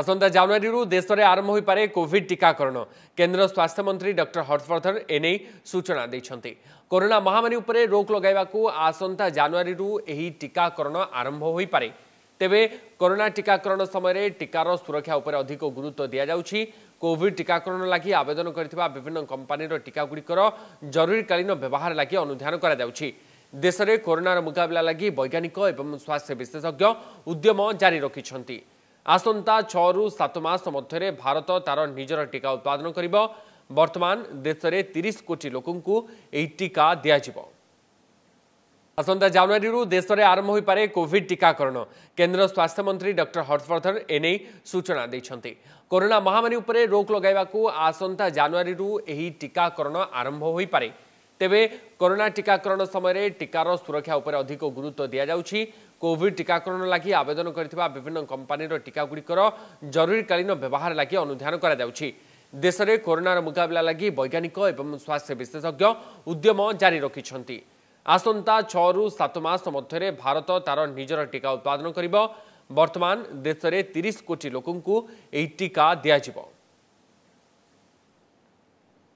ଆସନ୍ତା ଜାନୁଆରୀରୁ ଦେଶରେ ଆରମ୍ଭ ହୋଇପାରେ କୋଭିଡ୍ ଟିକାକରଣ। କେନ୍ଦ୍ର ସ୍ୱାସ୍ଥ୍ୟମନ୍ତ୍ରୀ ଡକ୍ଟର ହର୍ଷବର୍ଦ୍ଧନ ଏନେଇ ସୂଚନା ଦେଇଛନ୍ତି। କରୋନା ମହାମାରୀ ଉପରେ ରୋକ ଲଗାଇବାକୁ ଆସନ୍ତା ଜାନୁଆରୀରୁ ଏହି ଟିକାକରଣ ଆରମ୍ଭ ହୋଇପାରେ। ତେବେ କରୋନା ଟିକାକରଣ ସମୟରେ ଟିକାର ସୁରକ୍ଷା ଉପରେ ଅଧିକ ଗୁରୁତ୍ୱ ଦିଆଯାଉଛି। କୋଭିଡ୍ ଟିକାକରଣ ଲାଗି ଆବେଦନ କରିଥିବା ବିଭିନ୍ନ କମ୍ପାନୀର ଟିକାଗୁଡ଼ିକର ଜରୁରୀକାଳୀନ ବ୍ୟବହାର ଲାଗି ଅନୁଧ୍ୟାନ କରାଯାଉଛି। ଦେଶରେ କରୋନାର ମୁକାବିଲା ଲାଗି ବୈଜ୍ଞାନିକ ଏବଂ ସ୍ୱାସ୍ଥ୍ୟ ବିଶେଷଜ୍ଞ ଉଦ୍ୟମ ଜାରି ରଖିଛନ୍ତି। ଆସନ୍ତା ଛଅରୁ ସାତ ମାସ ମଧ୍ୟରେ ଭାରତ ତାର ନିଜର ଟିକା ଉତ୍ପାଦନ କରିବ। ବର୍ତ୍ତମାନ ଦେଶରେ ତିରିଶ କୋଟି ଲୋକଙ୍କୁ ଏହି ଟିକା ଦିଆଯିବ। ଆସନ୍ତା ଜାନୁଆରୀରୁ ଦେଶରେ ଆରମ୍ଭ ହୋଇପାରେ କୋଭିଡ୍ ଟିକାକରଣ। କେନ୍ଦ୍ର ସ୍ୱାସ୍ଥ୍ୟମନ୍ତ୍ରୀ ଡକ୍ଟର ହର୍ଷବର୍ଦ୍ଧନ ଏନେଇ ସୂଚନା ଦେଇଛନ୍ତି। କରୋନା ମହାମାରୀ ଉପରେ ରୋକ ଲଗାଇବାକୁ ଆସନ୍ତା ଜାନୁଆରୀରୁ ଏହି ଟିକାକରଣ ଆରମ୍ଭ ହୋଇପାରେ। ତେବେ କରୋନା ଟିକାକରଣ ସମୟରେ ଟିକାର ସୁରକ୍ଷା ଉପରେ ଅଧିକ ଗୁରୁତ୍ୱ ଦିଆଯାଉଛି। କୋଭିଡ୍ ଟିକାକରଣ ଲାଗି ଆବେଦନ କରିଥିବା ବିଭିନ୍ନ କମ୍ପାନୀର ଟିକାଗୁଡ଼ିକର ଜରୁରୀକାଳୀନ ବ୍ୟବହାର ଲାଗି ଅନୁଧ୍ୟାନ କରାଯାଉଛି। ଦେଶରେ କରୋନାର ମୁକାବିଲା ଲାଗି ବୈଜ୍ଞାନିକ ଏବଂ ସ୍ୱାସ୍ଥ୍ୟ ବିଶେଷଜ୍ଞ ଉଦ୍ୟମ ଜାରି ରଖିଛନ୍ତି। ଆସନ୍ତା ଛଅରୁ ସାତ ମାସ ମଧ୍ୟରେ ଭାରତ ତାର ନିଜର ଟିକା ଉତ୍ପାଦନ କରିବ। ବର୍ତ୍ତମାନ ଦେଶରେ ତିରିଶ କୋଟି ଲୋକଙ୍କୁ ଏହି ଟିକା ଦିଆଯିବ।